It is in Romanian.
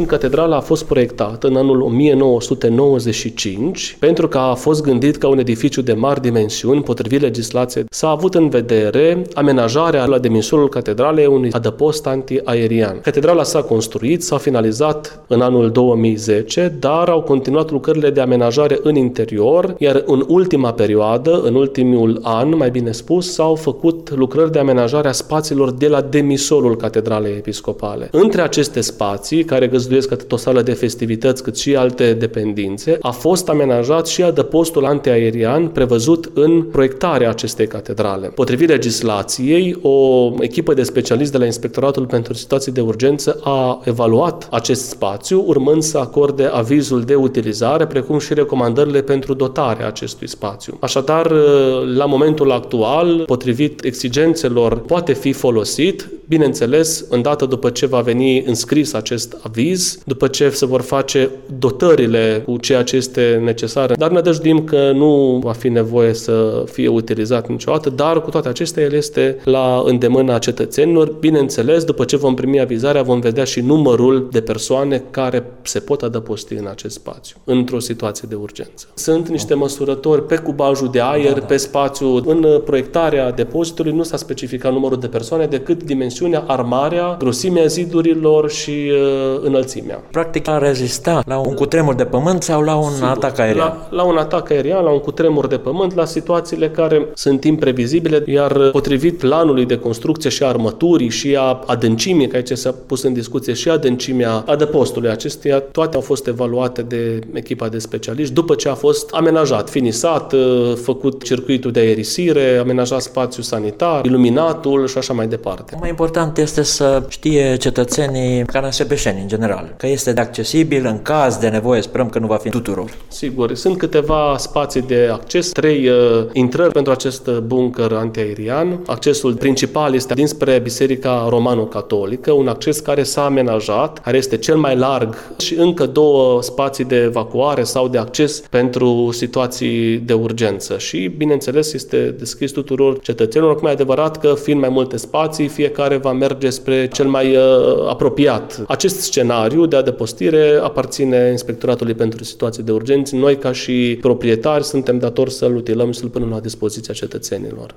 Când catedrala a fost proiectată în anul 1995, pentru că a fost gândit ca un edificiu de mari dimensiuni, potrivit legislației, s-a avut în vedere amenajarea la dimensiunul catedralei unui adăpost antiaerian. Catedrala s-a construit, s-a finalizat în anul 2010, dar au continuat lucrările de amenajare în interior, iar în ultima perioadă, în ultimul an, mai bine spus, s-au făcut lucrări de amenajare a spațiilor de la demisolul Catedralei Episcopale. Între aceste spații, care găzduiesc atât o sală de festivități cât și alte dependințe, a fost amenajat și adăpostul antiaerian prevăzut în proiectarea acestei catedrale. Potrivit legislației, o echipă de specialiști de la Inspectoratul pentru Situații de Urgență a evaluat acest spațiu, urmând să acorde avizul de utilizare, precum și recomandările pentru dotarea acestui spațiu. Așadar, la momentul actual, potrivit exigențelor, poate fi folosit, bineînțeles, îndată după ce va veni înscris acest aviz, după ce se vor face dotările cu ceea ce este necesar, dar ne dăjdim că nu va fi nevoie să fie utilizat niciodată, dar cu toate acestea el este la îndemâna cetățenilor. Bineînțeles, după ce vom primi avizarea, vom vedea și numărul de persoane care se pot adăposti în acest spațiu, într-o situație de urgență. Sunt niște măsurători pe cubajul de aer, da, da. pe spațiu. În proiectarea depozitului nu s-a specificat numărul de persoane decât dimensiunea, armarea, grosimea zidurilor și uh, înălțimea. Practic a rezista la un cutremur de pământ sau la un Sigur, atac aerian? La, la un atac aerian, la un cutremur de pământ, la situațiile care sunt imprevizibile, iar potrivit planului de construcție și a armăturii și a adâncimii, că aici s-a pus în discuție și adâncimea adăpostului acesteia, toate au fost evaluate de echipa de specialiști după ce a fost amenajat, finisat, uh, făcut circuitul de aerisire, amenajat spațiu sanitar, iluminatul și așa mai departe. Mai important este să știe cetățenii Canasebeșeni în general, că este de accesibil în caz de nevoie, sperăm că nu va fi tuturor. Sigur, sunt câteva spații de acces, trei uh, intrări pentru acest bunker antiaerian. Accesul principal este dinspre Biserica Romano-Catolică, un acces care s-a amenajat, care este cel mai larg și încă două spații de evacuare sau de acces pentru situații de urgență. Și, bineînțeles, este deschis tuturor cetățenilor. Acum e adevărat că, fiind mai multe spații, fiecare va merge spre cel mai uh, apropiat. Acest scenariu de adăpostire aparține Inspectoratului pentru Situații de Urgență. Noi, ca și proprietari, suntem datori să-l utilăm și să-l punem la dispoziția cetățenilor.